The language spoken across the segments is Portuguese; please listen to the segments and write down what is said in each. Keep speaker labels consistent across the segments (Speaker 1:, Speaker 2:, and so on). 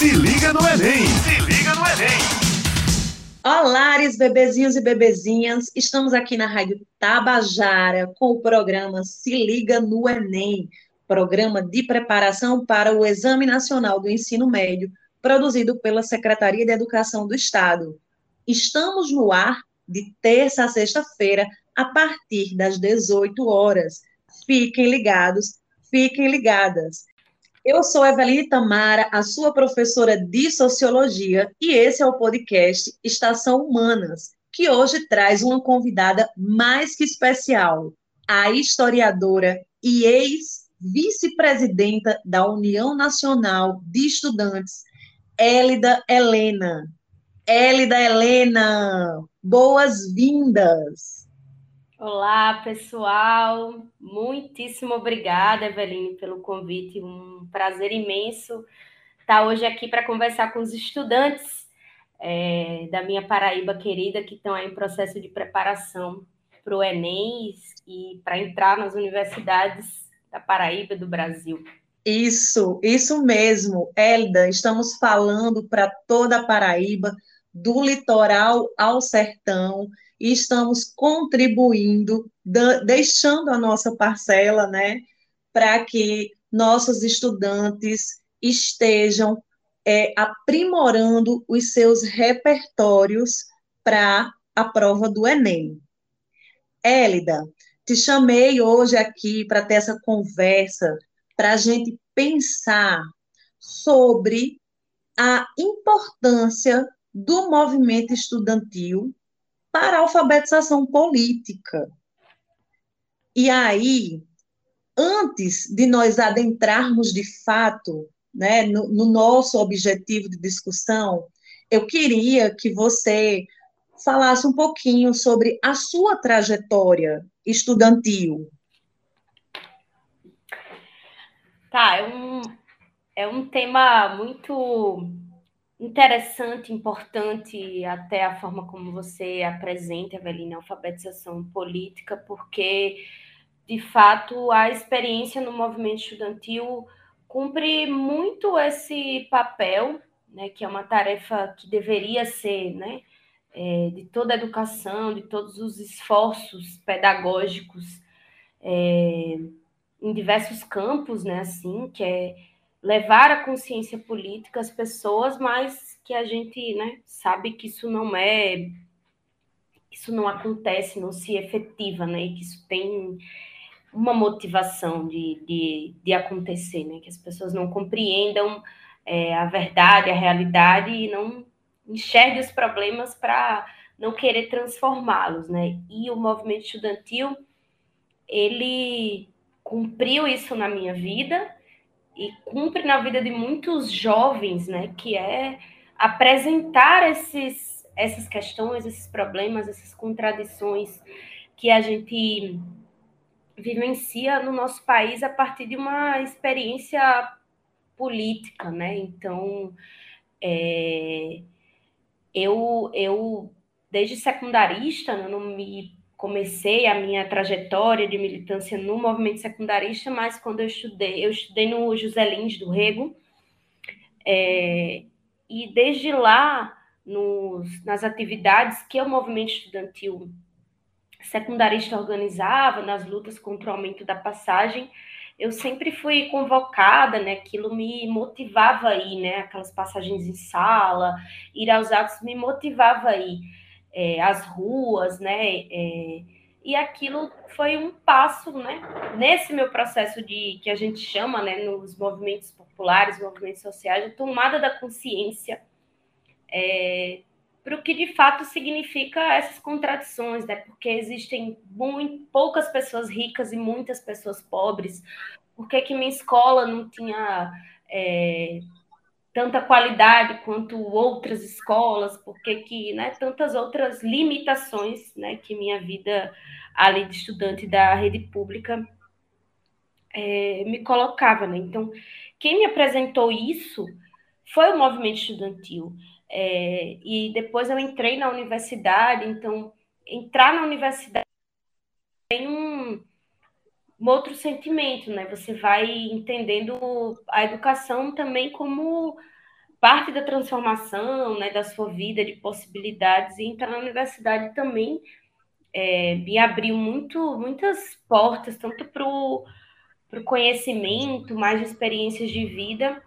Speaker 1: Se liga no Enem! Se liga no Enem!
Speaker 2: Olá, bebezinhos e bebezinhas. Estamos aqui na Rádio Tabajara com o programa Se Liga no Enem, programa de preparação para o Exame Nacional do Ensino Médio, produzido pela Secretaria de Educação do Estado. Estamos no ar de terça a sexta-feira, a partir das 18 horas. Fiquem ligados, fiquem ligadas. Eu sou Eveline Tamara, a sua professora de Sociologia, e esse é o podcast Estação Humanas, que hoje traz uma convidada mais que especial, a historiadora e ex-vice-presidenta da União Nacional de Estudantes, Élida Helena. Élida Helena, boas-vindas!
Speaker 3: Olá, pessoal. Muitíssimo obrigada, Eveline, pelo convite. Um prazer imenso estar hoje aqui para conversar com os estudantes é, da minha Paraíba querida que estão em processo de preparação para o Enem e para entrar nas universidades da Paraíba do Brasil.
Speaker 2: Isso, isso mesmo, Elda. Estamos falando para toda a Paraíba, do litoral ao sertão e estamos contribuindo, deixando a nossa parcela, né, para que nossos estudantes estejam é, aprimorando os seus repertórios para a prova do Enem. Élida, te chamei hoje aqui para ter essa conversa, para a gente pensar sobre a importância do movimento estudantil para a alfabetização política. E aí, antes de nós adentrarmos de fato né, no, no nosso objetivo de discussão, eu queria que você falasse um pouquinho sobre a sua trajetória estudantil.
Speaker 3: Tá, é um, é um tema muito interessante, importante até a forma como você apresenta, Evelina, a alfabetização política, porque, de fato, a experiência no movimento estudantil cumpre muito esse papel, né, que é uma tarefa que deveria ser, né, é, de toda a educação, de todos os esforços pedagógicos é, em diversos campos, né, assim, que é levar a consciência política às pessoas, mas que a gente né, sabe que isso não é, isso não acontece, não se efetiva, né? E que isso tem uma motivação de, de, de acontecer, né? Que as pessoas não compreendam é, a verdade, a realidade e não enxerguem os problemas para não querer transformá-los, né? E o movimento estudantil, ele cumpriu isso na minha vida, e cumpre na vida de muitos jovens, né, que é apresentar esses, essas questões, esses problemas, essas contradições que a gente vivencia no nosso país a partir de uma experiência política, né? Então, é, eu, eu desde secundarista, né, não me comecei a minha trajetória de militância no movimento secundarista, mas quando eu estudei, eu estudei no José Lins do Rego, é, e desde lá, nos, nas atividades que o movimento estudantil secundarista organizava, nas lutas contra o aumento da passagem, eu sempre fui convocada, né? Aquilo me motivava aí, né? Aquelas passagens em sala, ir aos atos me motivava aí é, as ruas, né? É, e aquilo foi um passo, né? Nesse meu processo de que a gente chama, né, nos movimentos populares, movimentos sociais, a tomada da consciência é, para o que de fato significa essas contradições, né? Porque existem muito, poucas pessoas ricas e muitas pessoas pobres. Por que, que minha escola não tinha é, tanta qualidade quanto outras escolas, porque que, né, tantas outras limitações, né, que minha vida ali de estudante da rede pública é, me colocava, né? Então, quem me apresentou isso foi o movimento estudantil. É, e depois eu entrei na universidade, então entrar na universidade tem um, um outro sentimento, né? Você vai entendendo a educação também como parte da transformação, né, da sua vida, de possibilidades, e entrar na universidade também é, me abriu muito, muitas portas, tanto para o conhecimento, mais experiências de vida,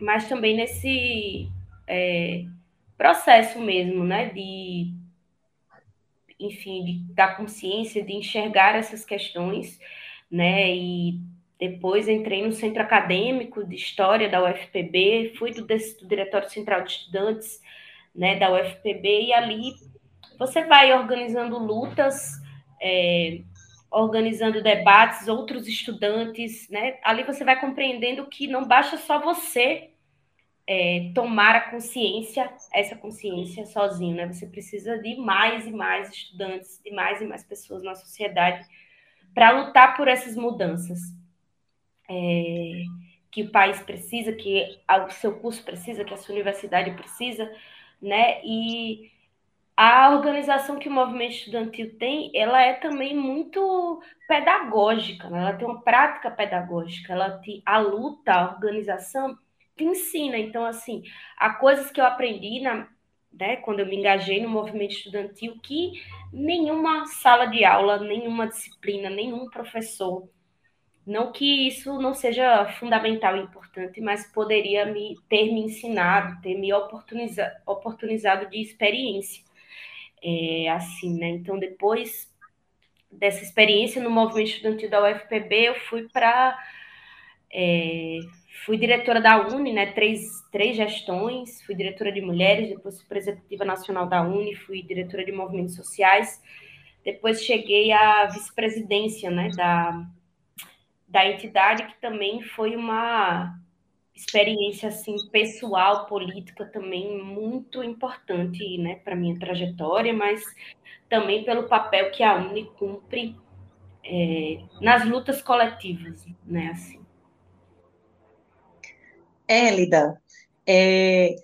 Speaker 3: mas também nesse é, processo mesmo, né, de, enfim, de, da consciência, de enxergar essas questões, né, e depois entrei no centro acadêmico de História da UFPB, fui do, do Diretório Central de Estudantes, né, da UFPB, e ali você vai organizando lutas, é, organizando debates, outros estudantes, né? Ali você vai compreendendo que não basta só você é, tomar a consciência, essa consciência sozinho, né? Você precisa de mais e mais estudantes, de mais e mais pessoas na sociedade para lutar por essas mudanças é, que o país precisa, que o seu curso precisa, que a sua universidade precisa, né? E a organização que o movimento estudantil tem, ela é também muito pedagógica, né? ela tem uma prática pedagógica, ela te, a luta, a organização te ensina. Então, assim, há coisas que eu aprendi na, né, quando eu me engajei no movimento estudantil que nenhuma sala de aula, nenhuma disciplina, nenhum professor, não que isso não seja fundamental e importante, mas poderia me ter me ensinado, ter me oportuniza, oportunizado de experiência é, assim, né? Então, depois dessa experiência no movimento estudantil da UFPB, eu fui para. É, fui diretora da Uni, né? Três, três gestões, fui diretora de mulheres, depois fui presidenta nacional da Uni, fui diretora de movimentos sociais, depois cheguei à vice-presidência, né? Da, da entidade, que também foi uma experiência assim pessoal, política também muito importante, né, para minha trajetória, mas também pelo papel que a Uni cumpre é, nas lutas coletivas, né, assim.
Speaker 2: Élida, é,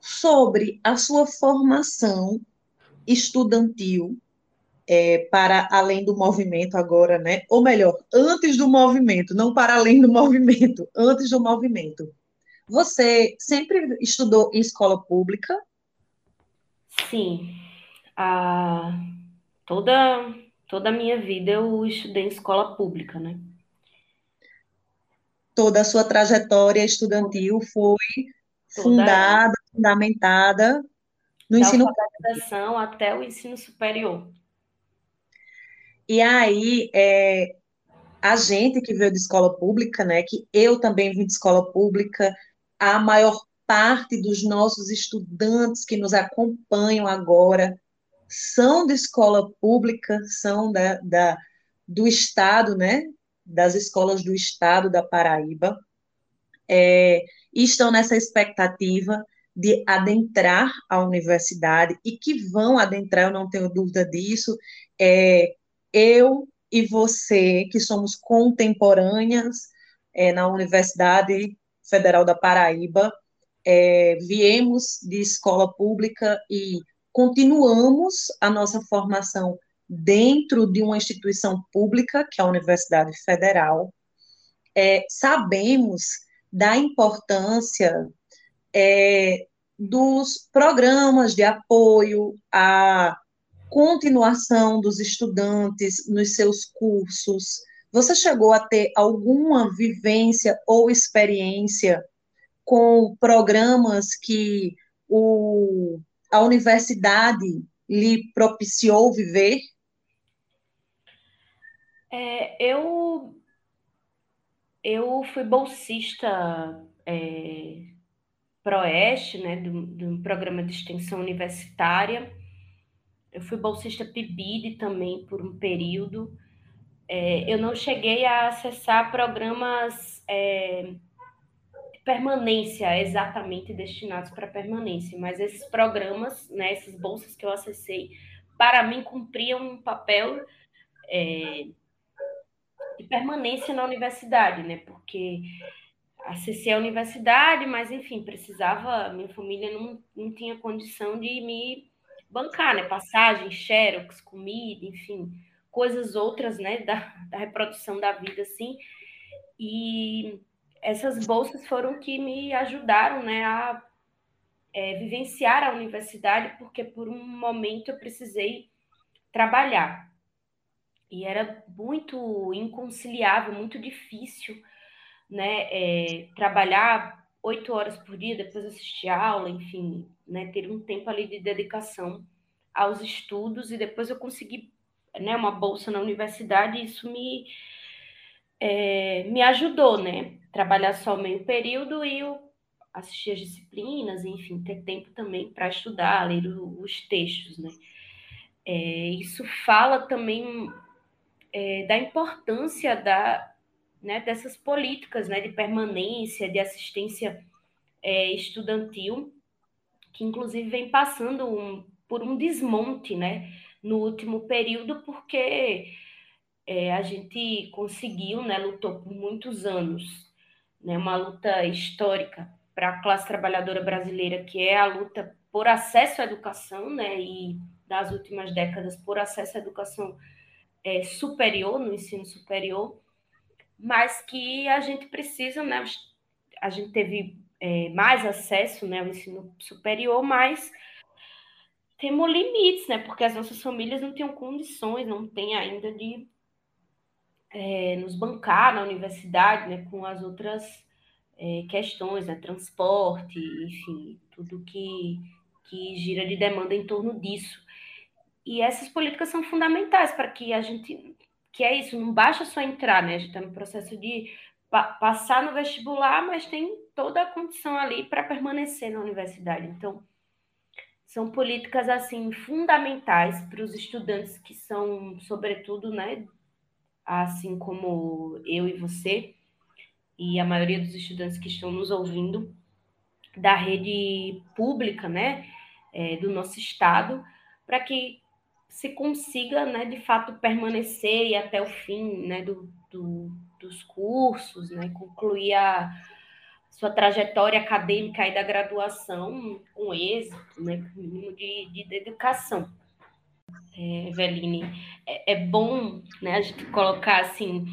Speaker 2: sobre a sua formação estudantil é, para além do movimento agora, né? Ou melhor, antes do movimento, não para além do movimento, antes do movimento. Você sempre estudou em escola pública?
Speaker 3: Sim. A, toda, toda a minha vida eu estudei em escola pública, né?
Speaker 2: Toda a sua trajetória estudantil foi toda fundada, fundamentada no
Speaker 3: da
Speaker 2: ensino
Speaker 3: público. até o ensino superior.
Speaker 2: E aí, é, a gente que veio de escola pública, né, que eu também vim de escola pública, a maior parte dos nossos estudantes que nos acompanham agora são de escola pública, são da, da do Estado, né, das escolas do Estado da Paraíba, é, estão nessa expectativa de adentrar a universidade e que vão adentrar, eu não tenho dúvida disso, é, eu e você, que somos contemporâneas é, na Universidade Federal da Paraíba, é, viemos de escola pública e continuamos a nossa formação dentro de uma instituição pública, que é a Universidade Federal. É, sabemos da importância é, dos programas de apoio à continuação dos estudantes nos seus cursos? Você chegou a ter alguma vivência ou experiência com programas que o, a universidade lhe propiciou viver?
Speaker 3: É, eu eu fui bolsista é, Proeste, né, do, do programa de extensão universitária, eu fui bolsista PIBID também por um período. É, eu não cheguei a acessar programas é, de permanência exatamente destinados para permanência, mas esses programas, né, essas bolsas que eu acessei, para mim cumpriam um papel é, de permanência na universidade, né? Porque acessei a universidade, mas enfim, precisava, minha família não, não tinha condição de me bancar, né? Passagem, xerox, comida, enfim, coisas outras, né? Da, da reprodução da vida, assim. E essas bolsas foram que me ajudaram, né? A é, vivenciar a universidade, porque por um momento eu precisei trabalhar. E era muito inconciliável, muito difícil, né? É, trabalhar oito horas por dia, depois assistir aula, enfim, né? Ter um tempo ali de dedicação aos estudos e depois eu consegui né, uma bolsa na universidade e isso me, é, me ajudou, né? Trabalhar só meio período e eu assistir as disciplinas, enfim, ter tempo também para estudar, ler os textos, né? É, isso fala também é, da importância da, né, dessas políticas né, de permanência, de assistência é, estudantil, que inclusive vem passando um, por um desmonte né, no último período, porque é, a gente conseguiu, né, lutou por muitos anos, né, uma luta histórica para a classe trabalhadora brasileira, que é a luta por acesso à educação, né, e nas últimas décadas por acesso à educação é, superior, no ensino superior, mas que a gente precisa, né, a gente teve é, mais acesso né, ao ensino superior, mas temos limites, né, porque as nossas famílias não tinham condições, não têm ainda de é, nos bancar na universidade, né, com as outras é, questões, né, transporte, enfim, tudo que, que gira de demanda em torno disso. E essas políticas são fundamentais para que a gente, que é isso, não basta só entrar, né? A gente está no processo de pa passar no vestibular, mas tem toda a condição ali para permanecer na universidade. Então, são políticas assim fundamentais para os estudantes que são, sobretudo, né, assim como eu e você, e a maioria dos estudantes que estão nos ouvindo, da rede pública, né, é, do nosso estado, para que se consiga, né, de fato, permanecer e até o fim, né, do, do, dos cursos, né, concluir a sua trajetória acadêmica e da graduação com êxito, né, com mínimo de, de dedicação. É, Eveline, é, é, bom né, a gente colocar assim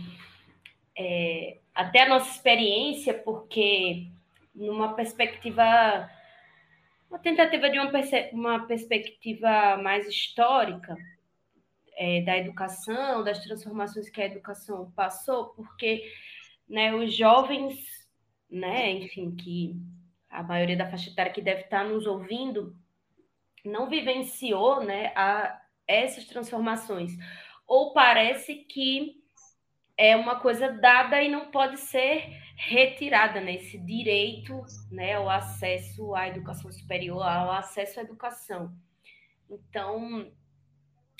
Speaker 3: é, até a nossa experiência, porque numa perspectiva, uma tentativa de uma, uma perspectiva mais histórica é, da educação, das transformações que a educação passou, porque né, os jovens, né, enfim, que a maioria da faixa etária que deve estar nos ouvindo, não vivenciou né, a, essas transformações. Ou parece que é uma coisa dada e não pode ser retirada, né? Direito, né, ao acesso à educação superior, ao acesso à educação. Então,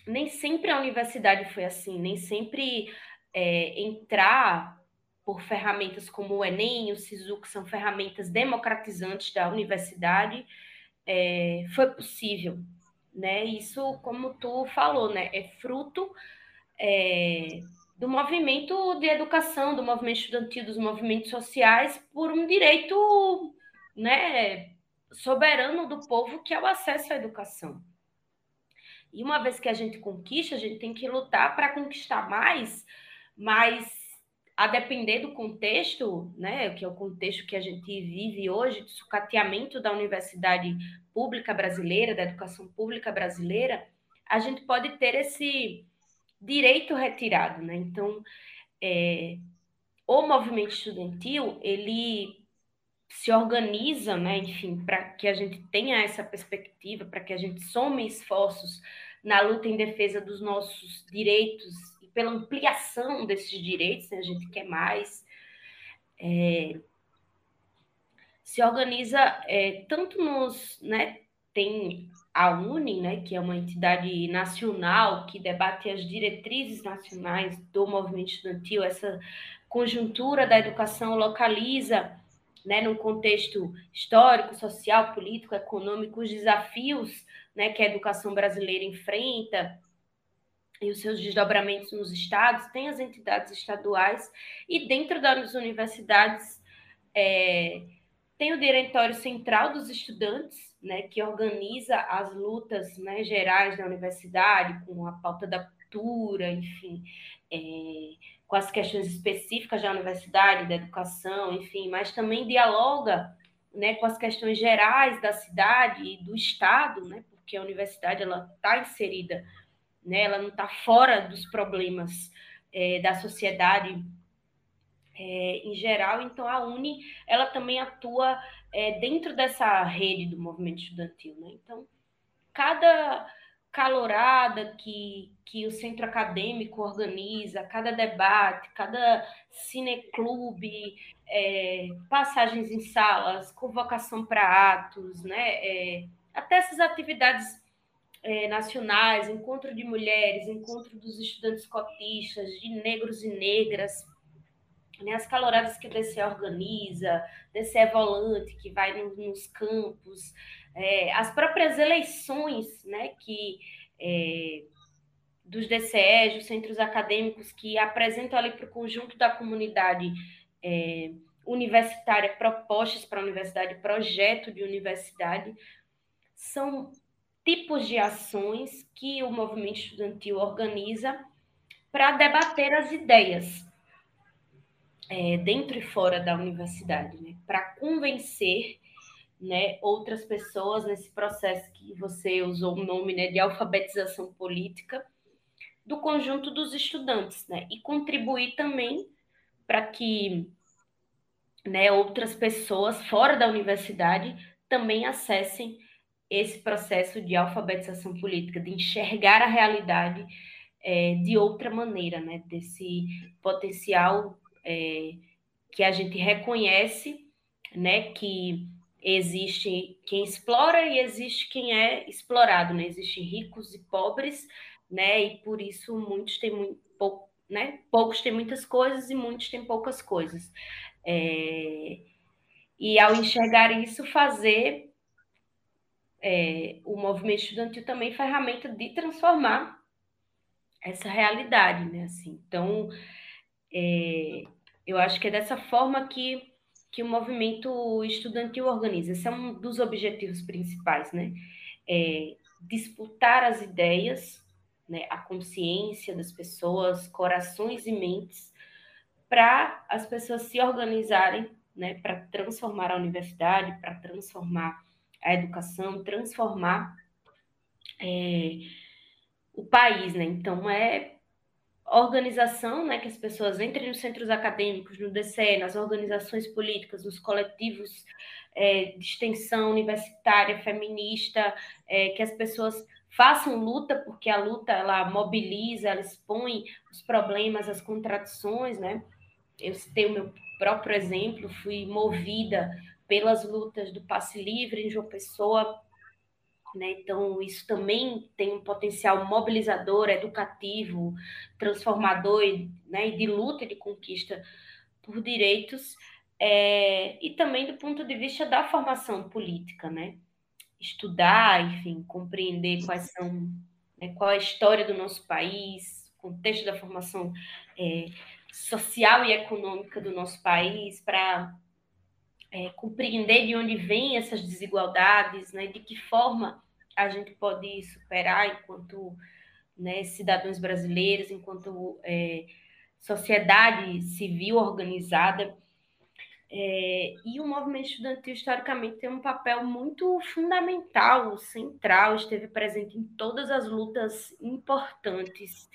Speaker 3: nem sempre a universidade foi assim, nem sempre é, entrar por ferramentas como o Enem, o SISU, que são ferramentas democratizantes da universidade, é, foi possível, né? Isso, como tu falou, né, é fruto é, do movimento de educação, do movimento estudantil, dos movimentos sociais, por um direito né, soberano do povo, que é o acesso à educação. E uma vez que a gente conquista, a gente tem que lutar para conquistar mais, mas a depender do contexto, né, que é o contexto que a gente vive hoje, de sucateamento da universidade pública brasileira, da educação pública brasileira, a gente pode ter esse direito retirado, né? Então, é, o movimento estudantil, ele se organiza, né, enfim, para que a gente tenha essa perspectiva, para que a gente some esforços na luta em defesa dos nossos direitos e pela ampliação desses direitos, né, a gente quer mais. É, se organiza é, tanto nos, né, tem a UNE, né, que é uma entidade nacional que debate as diretrizes nacionais do movimento estudantil, essa conjuntura da educação localiza, né, num contexto histórico, social, político, econômico, os desafios né, que a educação brasileira enfrenta e os seus desdobramentos nos estados, tem as entidades estaduais e dentro das universidades é, tem o Diretório Central dos Estudantes, né, que organiza as lutas né, gerais da universidade, com a pauta da cultura, enfim, é, com as questões específicas da universidade, da educação, enfim, mas também dialoga né, com as questões gerais da cidade e do estado, né, porque a universidade está inserida, né, ela não está fora dos problemas é, da sociedade é, em geral. Então a Uni ela também atua é, dentro dessa rede do movimento estudantil, né? Então cada calorada que, que o centro acadêmico organiza, cada debate, cada cineclube, é, passagens em salas, convocação para atos, né? Até essas atividades é, nacionais, encontro de mulheres, encontro dos estudantes cotistas, de negros e negras, né, as caloradas que o DCE organiza, DCE volante que vai nos, campos, é, as próprias eleições né, que é, dos DCEs, dos centros acadêmicos que apresentam ali para o conjunto da comunidade é, universitária propostas para a universidade, projeto de universidade, são tipos de ações que o movimento estudantil organiza para debater as ideias é, dentro e fora da universidade, né? para convencer né, outras pessoas nesse processo que você usou o nome né, de alfabetização política do conjunto dos estudantes, né, e contribuir também para que né, outras pessoas fora da universidade também acessem esse processo de alfabetização política, de enxergar a realidade é, de outra maneira, né, desse potencial é, que a gente reconhece, né, que existe quem explora e existe quem é explorado, né? Existem ricos e pobres, né? E por isso muitos têm muito pouco, né? Poucos têm muitas coisas e muitos têm poucas coisas. É... E ao enxergar isso, fazer é, o movimento estudantil também ferramenta de transformar essa realidade, né? Assim, então, é, eu acho que é dessa forma que que o movimento estudantil organiza. Esse é um dos objetivos principais, né? É disputar as ideias, né, a consciência das pessoas, corações e mentes, para as pessoas se organizarem, né, para transformar a universidade, para transformar a educação, transformar é, o país, né? Então é organização, né, que as pessoas entrem nos centros acadêmicos, no DCE, nas organizações políticas, nos coletivos é, de extensão universitária, feminista, é, que as pessoas façam luta, porque a luta ela mobiliza, ela expõe os problemas, as contradições, né? Eu citei o meu próprio exemplo, fui movida pelas lutas do passe livre em João Pessoa, né? Então, isso também tem um potencial mobilizador, educativo, transformador né? e de luta e de conquista por direitos, é... e também do ponto de vista da formação política, né? estudar, enfim, compreender quais são, né? qual é a história do nosso país, o contexto da formação é, social e econômica do nosso país, para é, compreender de onde vêm essas desigualdades, né, de que forma a gente pode superar enquanto né, cidadãos brasileiros, enquanto é, sociedade civil organizada. É, e o movimento estudantil, historicamente, tem um papel muito fundamental, central, esteve presente em todas as lutas importantes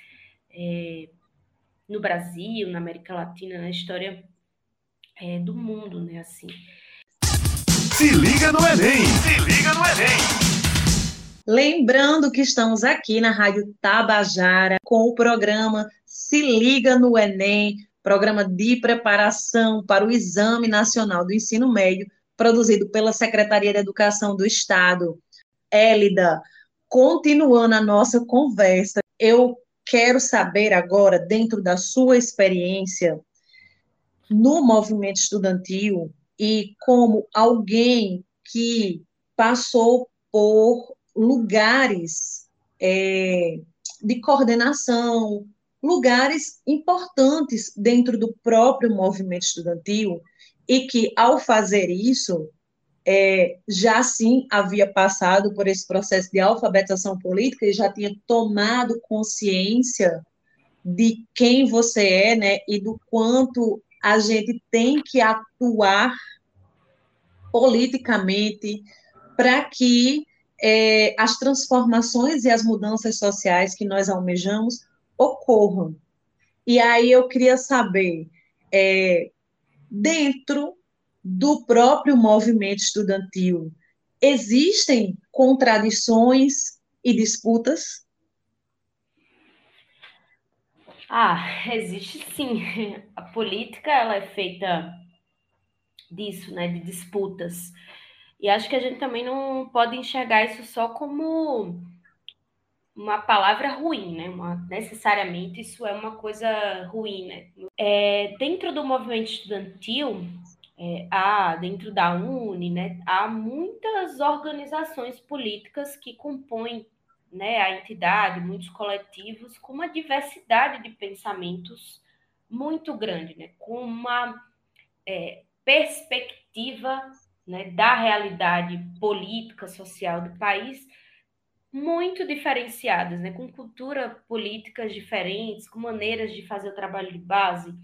Speaker 3: é, no Brasil, na América Latina, na história é, do mundo, né? Assim.
Speaker 1: Se liga no Enem! Se liga no Enem!
Speaker 2: Lembrando que estamos aqui na Rádio Tabajara com o programa Se Liga no Enem, programa de preparação para o Exame Nacional do Ensino Médio, produzido pela Secretaria de Educação do Estado. Élida, continuando a nossa conversa, eu quero saber agora, dentro da sua experiência, no movimento estudantil e como alguém que passou por lugares é, de coordenação, lugares importantes dentro do próprio movimento estudantil, e que, ao fazer isso, é, já sim havia passado por esse processo de alfabetização política e já tinha tomado consciência de quem você é, né, e do quanto a gente tem que atuar politicamente para que é, as transformações e as mudanças sociais que nós almejamos ocorram. E aí eu queria saber, é, dentro do próprio movimento estudantil, existem contradições e disputas?
Speaker 3: Ah, existe sim. A política ela é feita disso, né, de disputas. E acho que a gente também não pode enxergar isso só como uma palavra ruim, né? Uma, necessariamente isso é uma coisa ruim, né? É, dentro do movimento estudantil, é, há, dentro da Uni, né, há muitas organizações políticas que compõem né, a entidade, muitos coletivos, com uma diversidade de pensamentos muito grande, né, com uma é, perspectiva né, da realidade política, social do país muito diferenciadas, né, com cultura políticas diferentes, com maneiras de fazer o trabalho de base,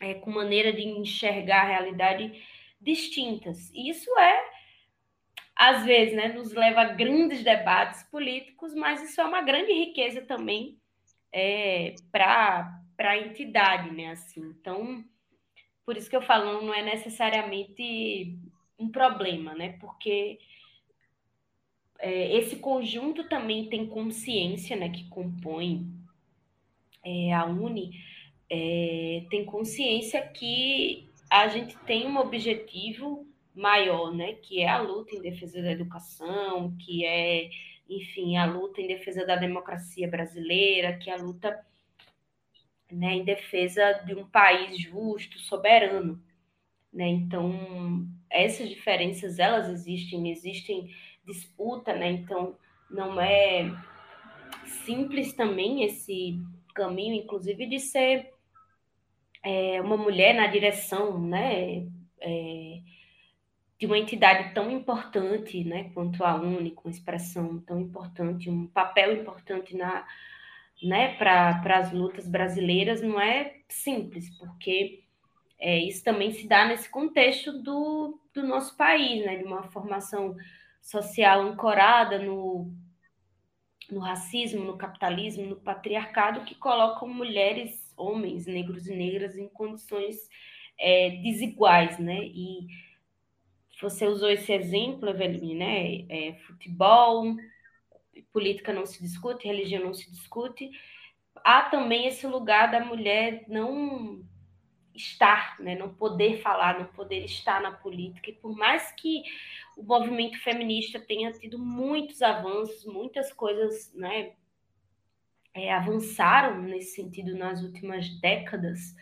Speaker 3: é, com maneira de enxergar a realidade distintas. E isso é, às vezes, né, nos leva a grandes debates políticos, mas isso é uma grande riqueza também é, para a entidade, né? Assim, então, por isso que eu falo, não é necessariamente um problema, né? Porque é, esse conjunto também tem consciência, né, que compõe é, a Uni, é, tem consciência que a gente tem um objetivo maior, né, que é a luta em defesa da educação, que é, enfim, a luta em defesa da democracia brasileira, que é a luta né, em defesa de um país justo, soberano. Né? Então, essas diferenças, elas existem, existem disputa, né? Então, não é simples também esse caminho, inclusive, de ser é, uma mulher na direção, né? É, de uma entidade tão importante, né, quanto a UNE, com expressão tão importante, um papel importante na, né, para as lutas brasileiras, não é simples, porque é, isso também se dá nesse contexto do, do nosso país, né, de uma formação social ancorada no, no racismo, no capitalismo, no patriarcado, que colocam mulheres, homens, negros e negras em condições é, desiguais, né? E você usou esse exemplo, Eveline, né? É, futebol, política não se discute, religião não se discute. Há também esse lugar da mulher não estar, né? não poder falar, não poder estar na política. E por mais que o movimento feminista tenha tido muitos avanços, muitas coisas né, é, avançaram nesse sentido nas últimas décadas,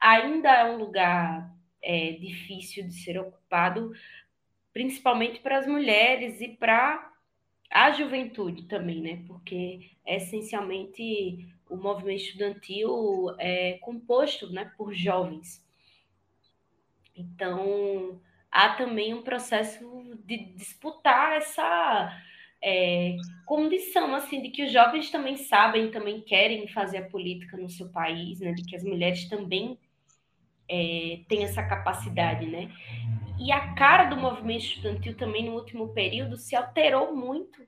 Speaker 3: ainda é um lugar é, difícil de ser ocupado, principalmente para as mulheres e para a juventude também, né? Porque essencialmente o movimento estudantil é composto né, por jovens. Então, há também um processo de disputar essa é, condição, assim, de que os jovens também sabem, também querem fazer a política no seu país, né, de que as mulheres também é, têm essa capacidade, né. E a cara do movimento estudantil também no último período se alterou muito,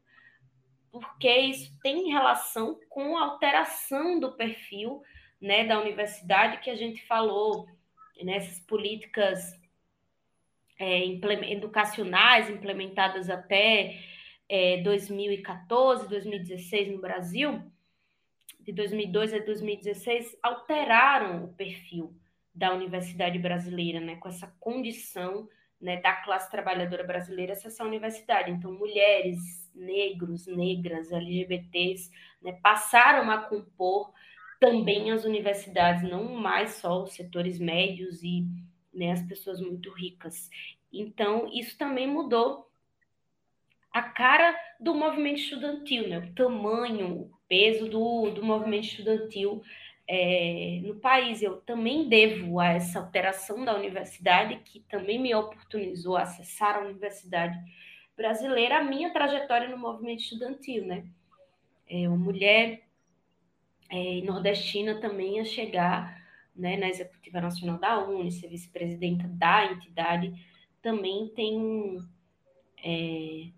Speaker 3: porque isso tem relação com a alteração do perfil, né, da universidade que a gente falou, nessas políticas é, educacionais implementadas até é, 2014, 2016 no Brasil, de 2002 a 2016, alteraram o perfil da universidade brasileira, né, com essa condição né, da classe trabalhadora brasileira acessar a universidade. Então, mulheres, negros, negras, LGBTs, né, passaram a compor também as universidades, não mais só os setores médios e né, as pessoas muito ricas. Então, isso também mudou a cara do movimento estudantil, né? o tamanho, o peso do, do movimento estudantil é, no país. Eu também devo a essa alteração da universidade, que também me oportunizou acessar a universidade brasileira, a minha trajetória no movimento estudantil. Né? É, uma mulher é, nordestina também a chegar né, na Executiva Nacional da UNE, ser vice-presidenta da entidade, também tem, é,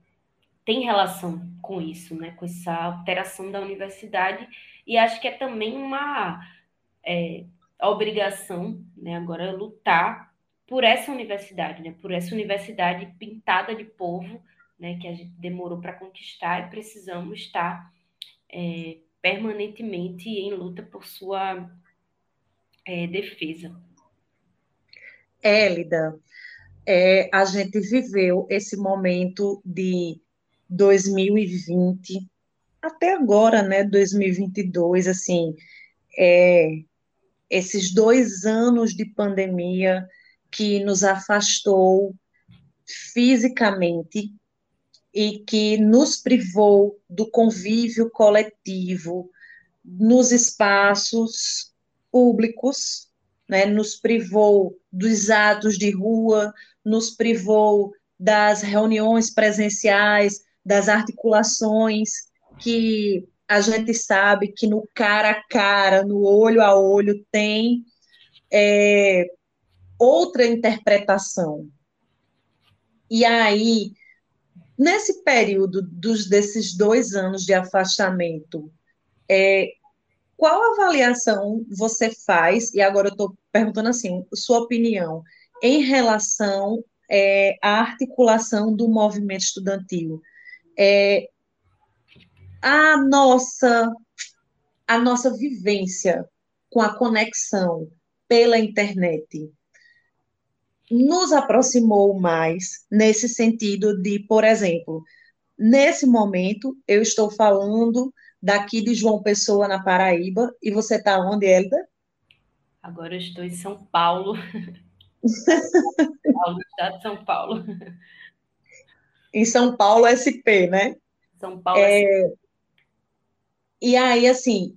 Speaker 3: tem relação com isso, né? com essa alteração da universidade, e acho que é também uma é, obrigação né, agora lutar por essa universidade, né? por essa universidade pintada de povo, né, que a gente demorou para conquistar e precisamos estar é, permanentemente em luta por sua é, defesa.
Speaker 2: Élida, é, a gente viveu esse momento de 2020 até agora, né, 2022, assim, é, esses dois anos de pandemia que nos afastou fisicamente e que nos privou do convívio coletivo nos espaços públicos, né, nos privou dos atos de rua, nos privou das reuniões presenciais, das articulações que a gente sabe que no cara a cara, no olho a olho, tem é, outra interpretação. E aí, nesse período dos, desses dois anos de afastamento, é, qual avaliação você faz, e agora eu estou perguntando assim, sua opinião, em relação é, à articulação do movimento estudantil? É, a nossa a nossa vivência com a conexão pela internet nos aproximou mais nesse sentido de, por exemplo, nesse momento eu estou falando daqui de João Pessoa na Paraíba e você está onde, Elda?
Speaker 3: Agora eu estou em São Paulo. Paulo, estado de São Paulo.
Speaker 2: Em São Paulo SP, né?
Speaker 3: São Paulo é... SP.
Speaker 2: E aí, assim,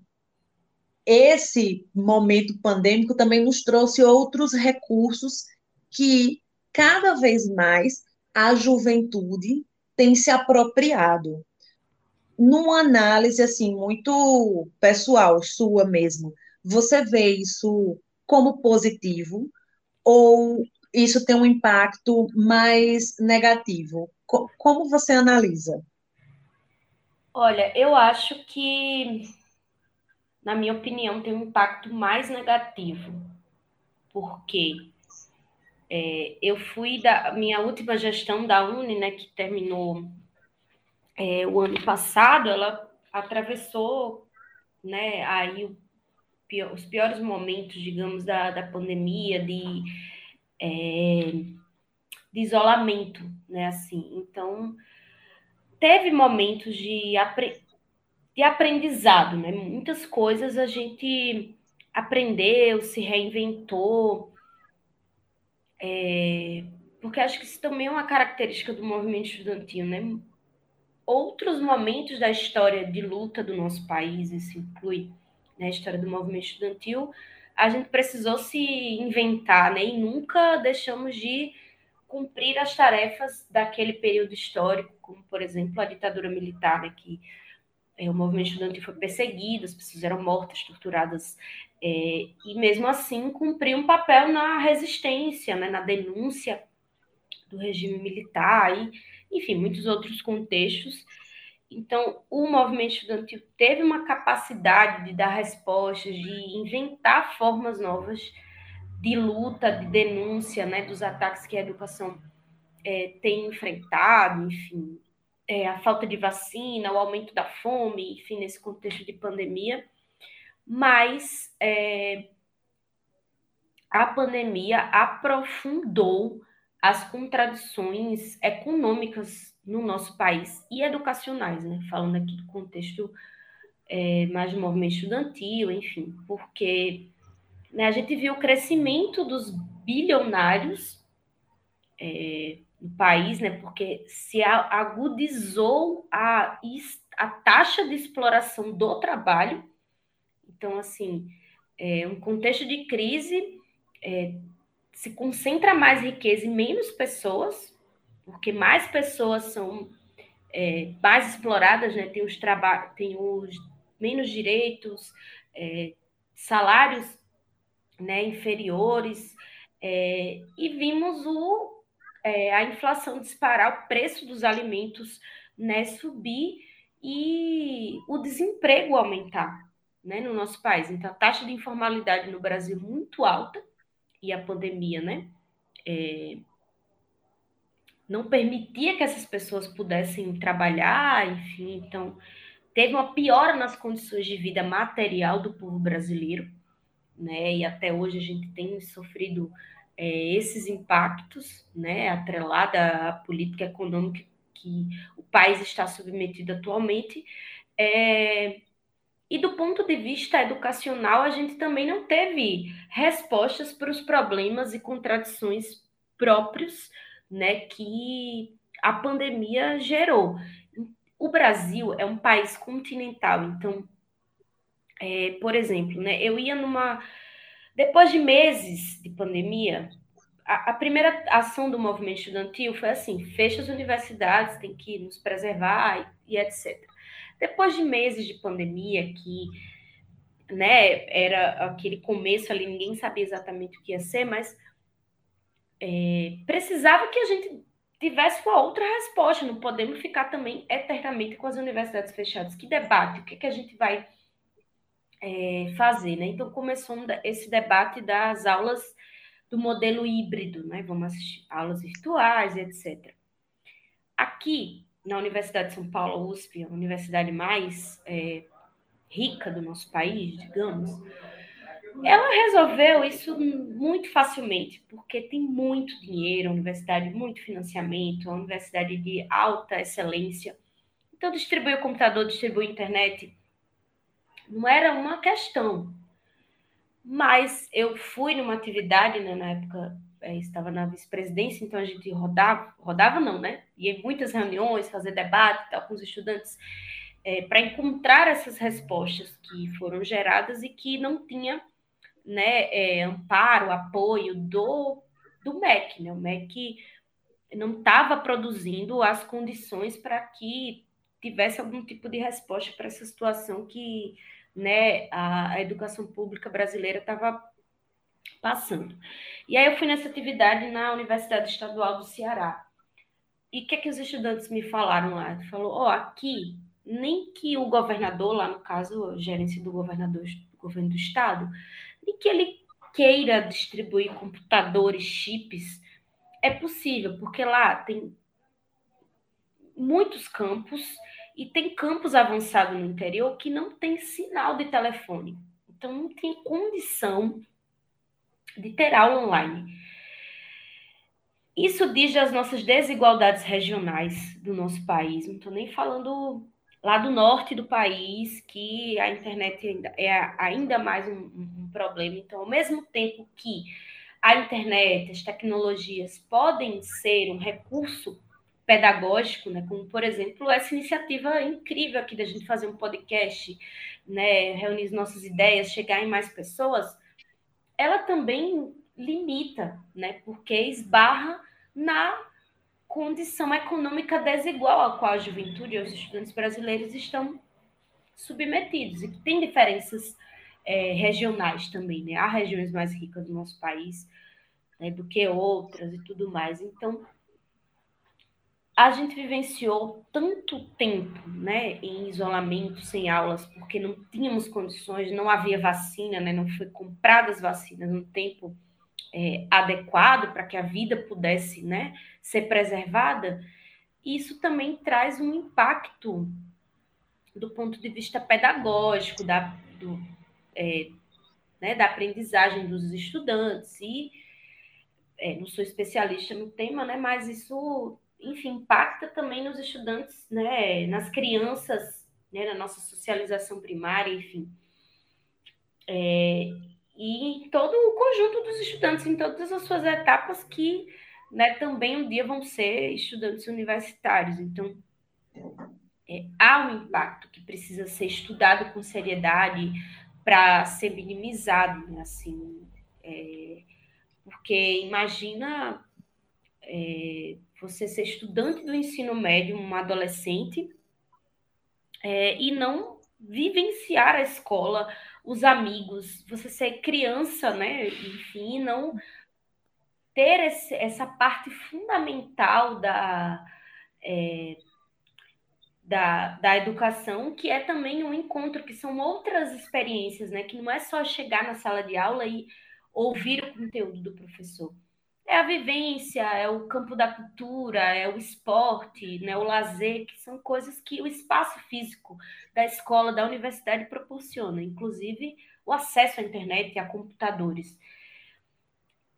Speaker 2: esse momento pandêmico também nos trouxe outros recursos que cada vez mais a juventude tem se apropriado. Numa análise assim muito pessoal, sua mesmo, você vê isso como positivo ou isso tem um impacto mais negativo? Como você analisa?
Speaker 3: Olha, eu acho que, na minha opinião, tem um impacto mais negativo, porque é, eu fui da minha última gestão da Uni, né, que terminou é, o ano passado, ela atravessou, né, aí pior, os piores momentos, digamos, da, da pandemia, de, é, de isolamento, né, assim. Então, teve momentos de, apre de aprendizado, né? Muitas coisas a gente aprendeu, se reinventou, é, porque acho que isso também é uma característica do movimento estudantil, né? Outros momentos da história de luta do nosso país, isso inclui né, a história do movimento estudantil, a gente precisou se inventar, né? E nunca deixamos de cumprir as tarefas daquele período histórico, como, por exemplo, a ditadura militar, né, que é, o movimento estudantil foi perseguido, as pessoas eram mortas, torturadas, é, e mesmo assim cumprir um papel na resistência, né, na denúncia do regime militar, e, enfim, muitos outros contextos. Então, o movimento estudantil teve uma capacidade de dar respostas, de inventar formas novas de luta, de denúncia né, dos ataques que a educação é, tem enfrentado, enfim, é, a falta de vacina, o aumento da fome, enfim, nesse contexto de pandemia. Mas é, a pandemia aprofundou as contradições econômicas no nosso país e educacionais, né? falando aqui do contexto é, mais do movimento estudantil, enfim, porque né? A gente viu o crescimento dos bilionários é, no país, né? porque se agudizou a, a taxa de exploração do trabalho. Então, assim, é, um contexto de crise é, se concentra mais riqueza e menos pessoas, porque mais pessoas são é, mais exploradas, né? tem, os tem os menos direitos, é, salários né, inferiores, é, e vimos o, é, a inflação disparar, o preço dos alimentos né, subir e o desemprego aumentar né, no nosso país. Então, a taxa de informalidade no Brasil muito alta e a pandemia, né? Não permitia que essas pessoas pudessem trabalhar, enfim, então teve uma piora nas condições de vida material do povo brasileiro, né? E até hoje a gente tem sofrido é, esses impactos, né? Atrelada à política econômica que o país está submetido atualmente. É, e do ponto de vista educacional, a gente também não teve respostas para os problemas e contradições próprios né, que a pandemia gerou. O Brasil é um país continental, então, é, por exemplo, né, eu ia numa. Depois de meses de pandemia, a, a, primeira ação do movimento estudantil foi assim: fecha as universidades, tem que nos preservar e, e etc. Depois de meses de pandemia, que né, era aquele começo ali, ninguém sabia exatamente o que ia ser, mas é, precisava que a gente tivesse uma outra resposta. Não podemos ficar também eternamente com as universidades fechadas. Que debate? O que, é que a gente vai é, fazer? Né? Então, começou esse debate das aulas do modelo híbrido, né? Vamos assistir aulas virtuais, etc. Aqui, na Universidade de São Paulo, USP, a universidade mais é, rica do nosso país, digamos, ela resolveu isso muito facilmente, porque tem muito dinheiro, a universidade, muito financiamento, a universidade de alta excelência. Então, distribuir o computador, distribuir a internet, não era uma questão. Mas eu fui numa atividade, né, na época é, estava na vice-presidência, então a gente rodava, rodava não, né? Ia em muitas reuniões, fazer debate tal, com os estudantes, é, para encontrar essas respostas que foram geradas e que não tinha né, é, amparo, apoio do, do MEC. Né? O MEC não estava produzindo as condições para que tivesse algum tipo de resposta para essa situação que né, a, a educação pública brasileira estava passando. E aí eu fui nessa atividade na Universidade Estadual do Ceará. E o que, é que os estudantes me falaram lá? Falou, ó, oh, aqui, nem que o governador, lá no caso, a gerência do governador do governo do estado, nem que ele queira distribuir computadores, chips, é possível, porque lá tem muitos campos e tem campos avançados no interior que não tem sinal de telefone. Então não tem condição de ter aula online. Isso diz das nossas desigualdades regionais do nosso país. Não estou nem falando lá do norte do país, que a internet ainda, é ainda mais um, um problema. Então, ao mesmo tempo que a internet, as tecnologias podem ser um recurso pedagógico, né, como por exemplo essa iniciativa incrível aqui da gente fazer um podcast, né, reunir nossas ideias, chegar em mais pessoas, ela também limita, né, porque esbarra na condição econômica desigual a qual a juventude e os estudantes brasileiros estão submetidos e que tem diferenças é, regionais também, né? Há regiões mais ricas do nosso país né, do que outras e tudo mais. Então, a gente vivenciou tanto tempo né, em isolamento, sem aulas, porque não tínhamos condições, não havia vacina, né, não foi compradas vacinas no tempo é, adequado para que a vida pudesse né, ser preservada, isso também traz um impacto do ponto de vista pedagógico, da, do, é, né, da aprendizagem dos estudantes. E é, não sou especialista no tema, né, mas isso, enfim, impacta também nos estudantes, né, nas crianças, né, na nossa socialização primária, enfim. É, e em todo o conjunto dos estudantes, em todas as suas etapas que né, também um dia vão ser estudantes universitários. Então, é, há um impacto que precisa ser estudado com seriedade para ser minimizado, né, assim, é, porque imagina é, você ser estudante do ensino médio, um adolescente, é, e não vivenciar a escola, os amigos, você ser criança, né? Enfim, não ter esse, essa parte fundamental da, é, da, da educação, que é também um encontro, que são outras experiências, né? Que não é só chegar na sala de aula e ouvir o conteúdo do professor. É a vivência, é o campo da cultura, é o esporte, né, o lazer, que são coisas que o espaço físico da escola, da universidade proporciona, inclusive o acesso à internet e a computadores.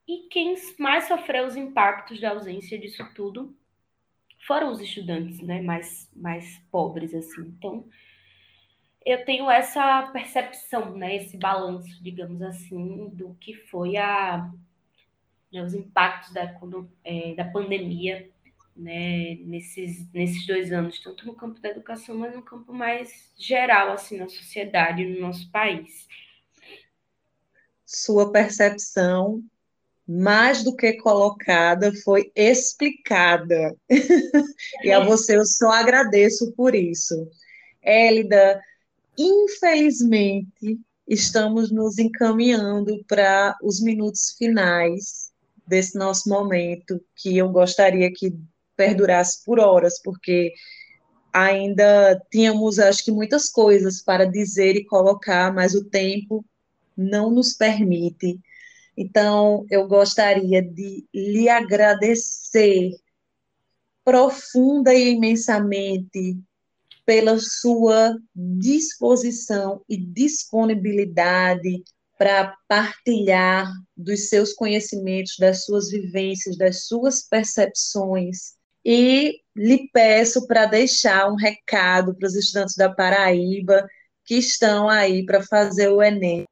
Speaker 3: E quem mais sofreu os impactos da ausência disso tudo foram os estudantes, né, mais, mais pobres, assim. Então, eu tenho essa percepção, né, esse balanço, digamos assim, do que foi a, né, os impactos da, é, da pandemia né, nesses, nesses dois anos, tanto no campo da educação, mas no campo mais geral, assim, na sociedade, no nosso país.
Speaker 2: Sua percepção mais do que colocada, foi explicada. e a você eu só agradeço por isso. Hélida, infelizmente, estamos nos encaminhando para os minutos finais desse nosso momento, que eu gostaria que perdurasse por horas, porque ainda tínhamos, acho que, muitas coisas para dizer e colocar, mas o tempo não nos permite. Então, eu gostaria de lhe agradecer profunda e imensamente pela sua disposição e disponibilidade para partilhar dos seus conhecimentos, das suas vivências, das suas percepções. E lhe peço para deixar um recado para os estudantes da Paraíba que estão aí para fazer o Enem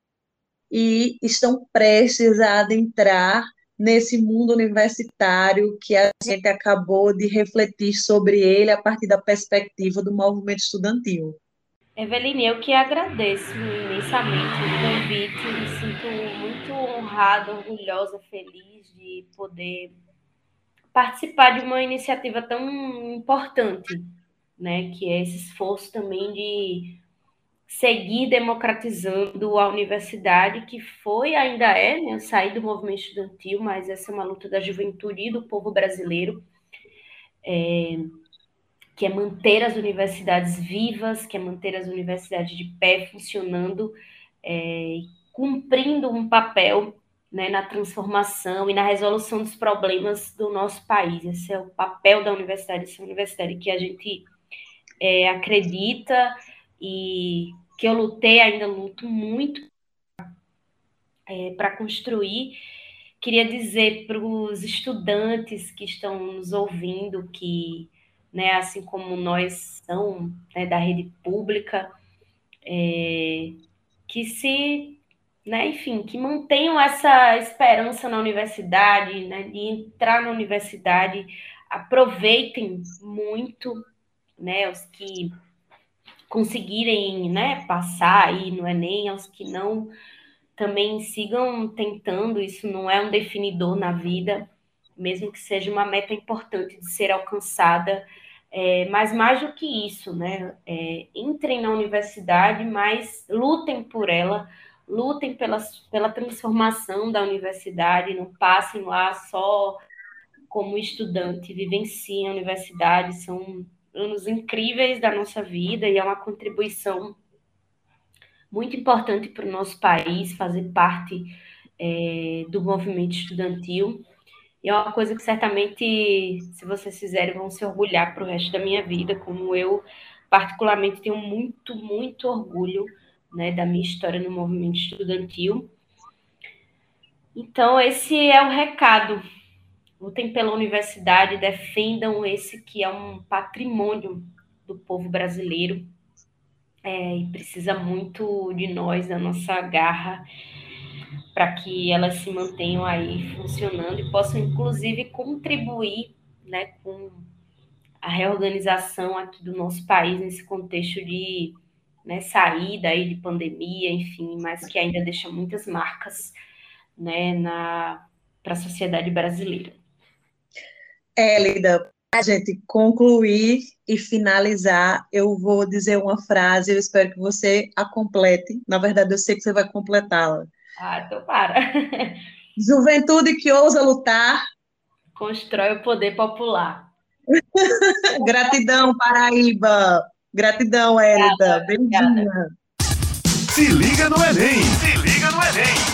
Speaker 2: e estão prestes a adentrar nesse mundo universitário que a gente acabou de refletir sobre ele a partir da perspectiva do movimento estudantil.
Speaker 3: Eveline, eu que agradeço imensamente o convite, me sinto muito honrada, orgulhosa, feliz de poder participar de uma iniciativa tão importante, né, que é esse esforço também de seguir democratizando a universidade, que foi, ainda é, né, sair do movimento estudantil, mas essa é uma luta da juventude e do povo brasileiro, é, que é manter as universidades vivas, que é manter as universidades de pé, funcionando, é, cumprindo um papel né, na transformação e na resolução dos problemas do nosso país. Esse é o papel da universidade, essa universidade que a gente é, acredita e que eu lutei, ainda luto muito é, para construir. Queria dizer para os estudantes que estão nos ouvindo que, né, assim como nós são né, da rede pública, é, que se, né, enfim, que mantenham essa esperança na universidade, né, de entrar na universidade, aproveitem muito, né, os que conseguirem né, passar aí no Enem, aos que não também sigam tentando, isso não é um definidor na vida, mesmo que seja uma meta importante de ser alcançada, é, mas mais do que isso, né? É, entrem na universidade, mas lutem por ela, lutem pela, pela transformação da universidade, não passem lá só como estudante, vivenciem a universidade, são anos incríveis da nossa vida e é uma contribuição muito importante para o nosso país fazer parte é, do movimento estudantil. E é uma coisa que certamente, se vocês fizerem, vão se orgulhar para o resto da minha vida, como eu, particularmente, tenho muito, muito orgulho né, da minha história no movimento estudantil. Então, esse é o recado lutem pela universidade, defendam esse que é um patrimônio do povo brasileiro é, e precisa muito de nós, da nossa garra, para que elas se mantenham aí funcionando e possam, inclusive, contribuir né, com a reorganização aqui do nosso país nesse contexto de né, saída aí de pandemia, enfim, mas que ainda deixa muitas marcas né, para a sociedade brasileira.
Speaker 2: Élida, para a gente concluir e finalizar, eu vou dizer uma frase, eu espero que você a complete. Na verdade, eu sei que você vai completá-la.
Speaker 3: Ah, então para.
Speaker 2: Juventude que ousa lutar.
Speaker 3: Constrói o poder popular.
Speaker 2: Gratidão, Paraíba. Gratidão, Élida. Obrigada. Se liga no Enem.
Speaker 1: Se liga no Enem.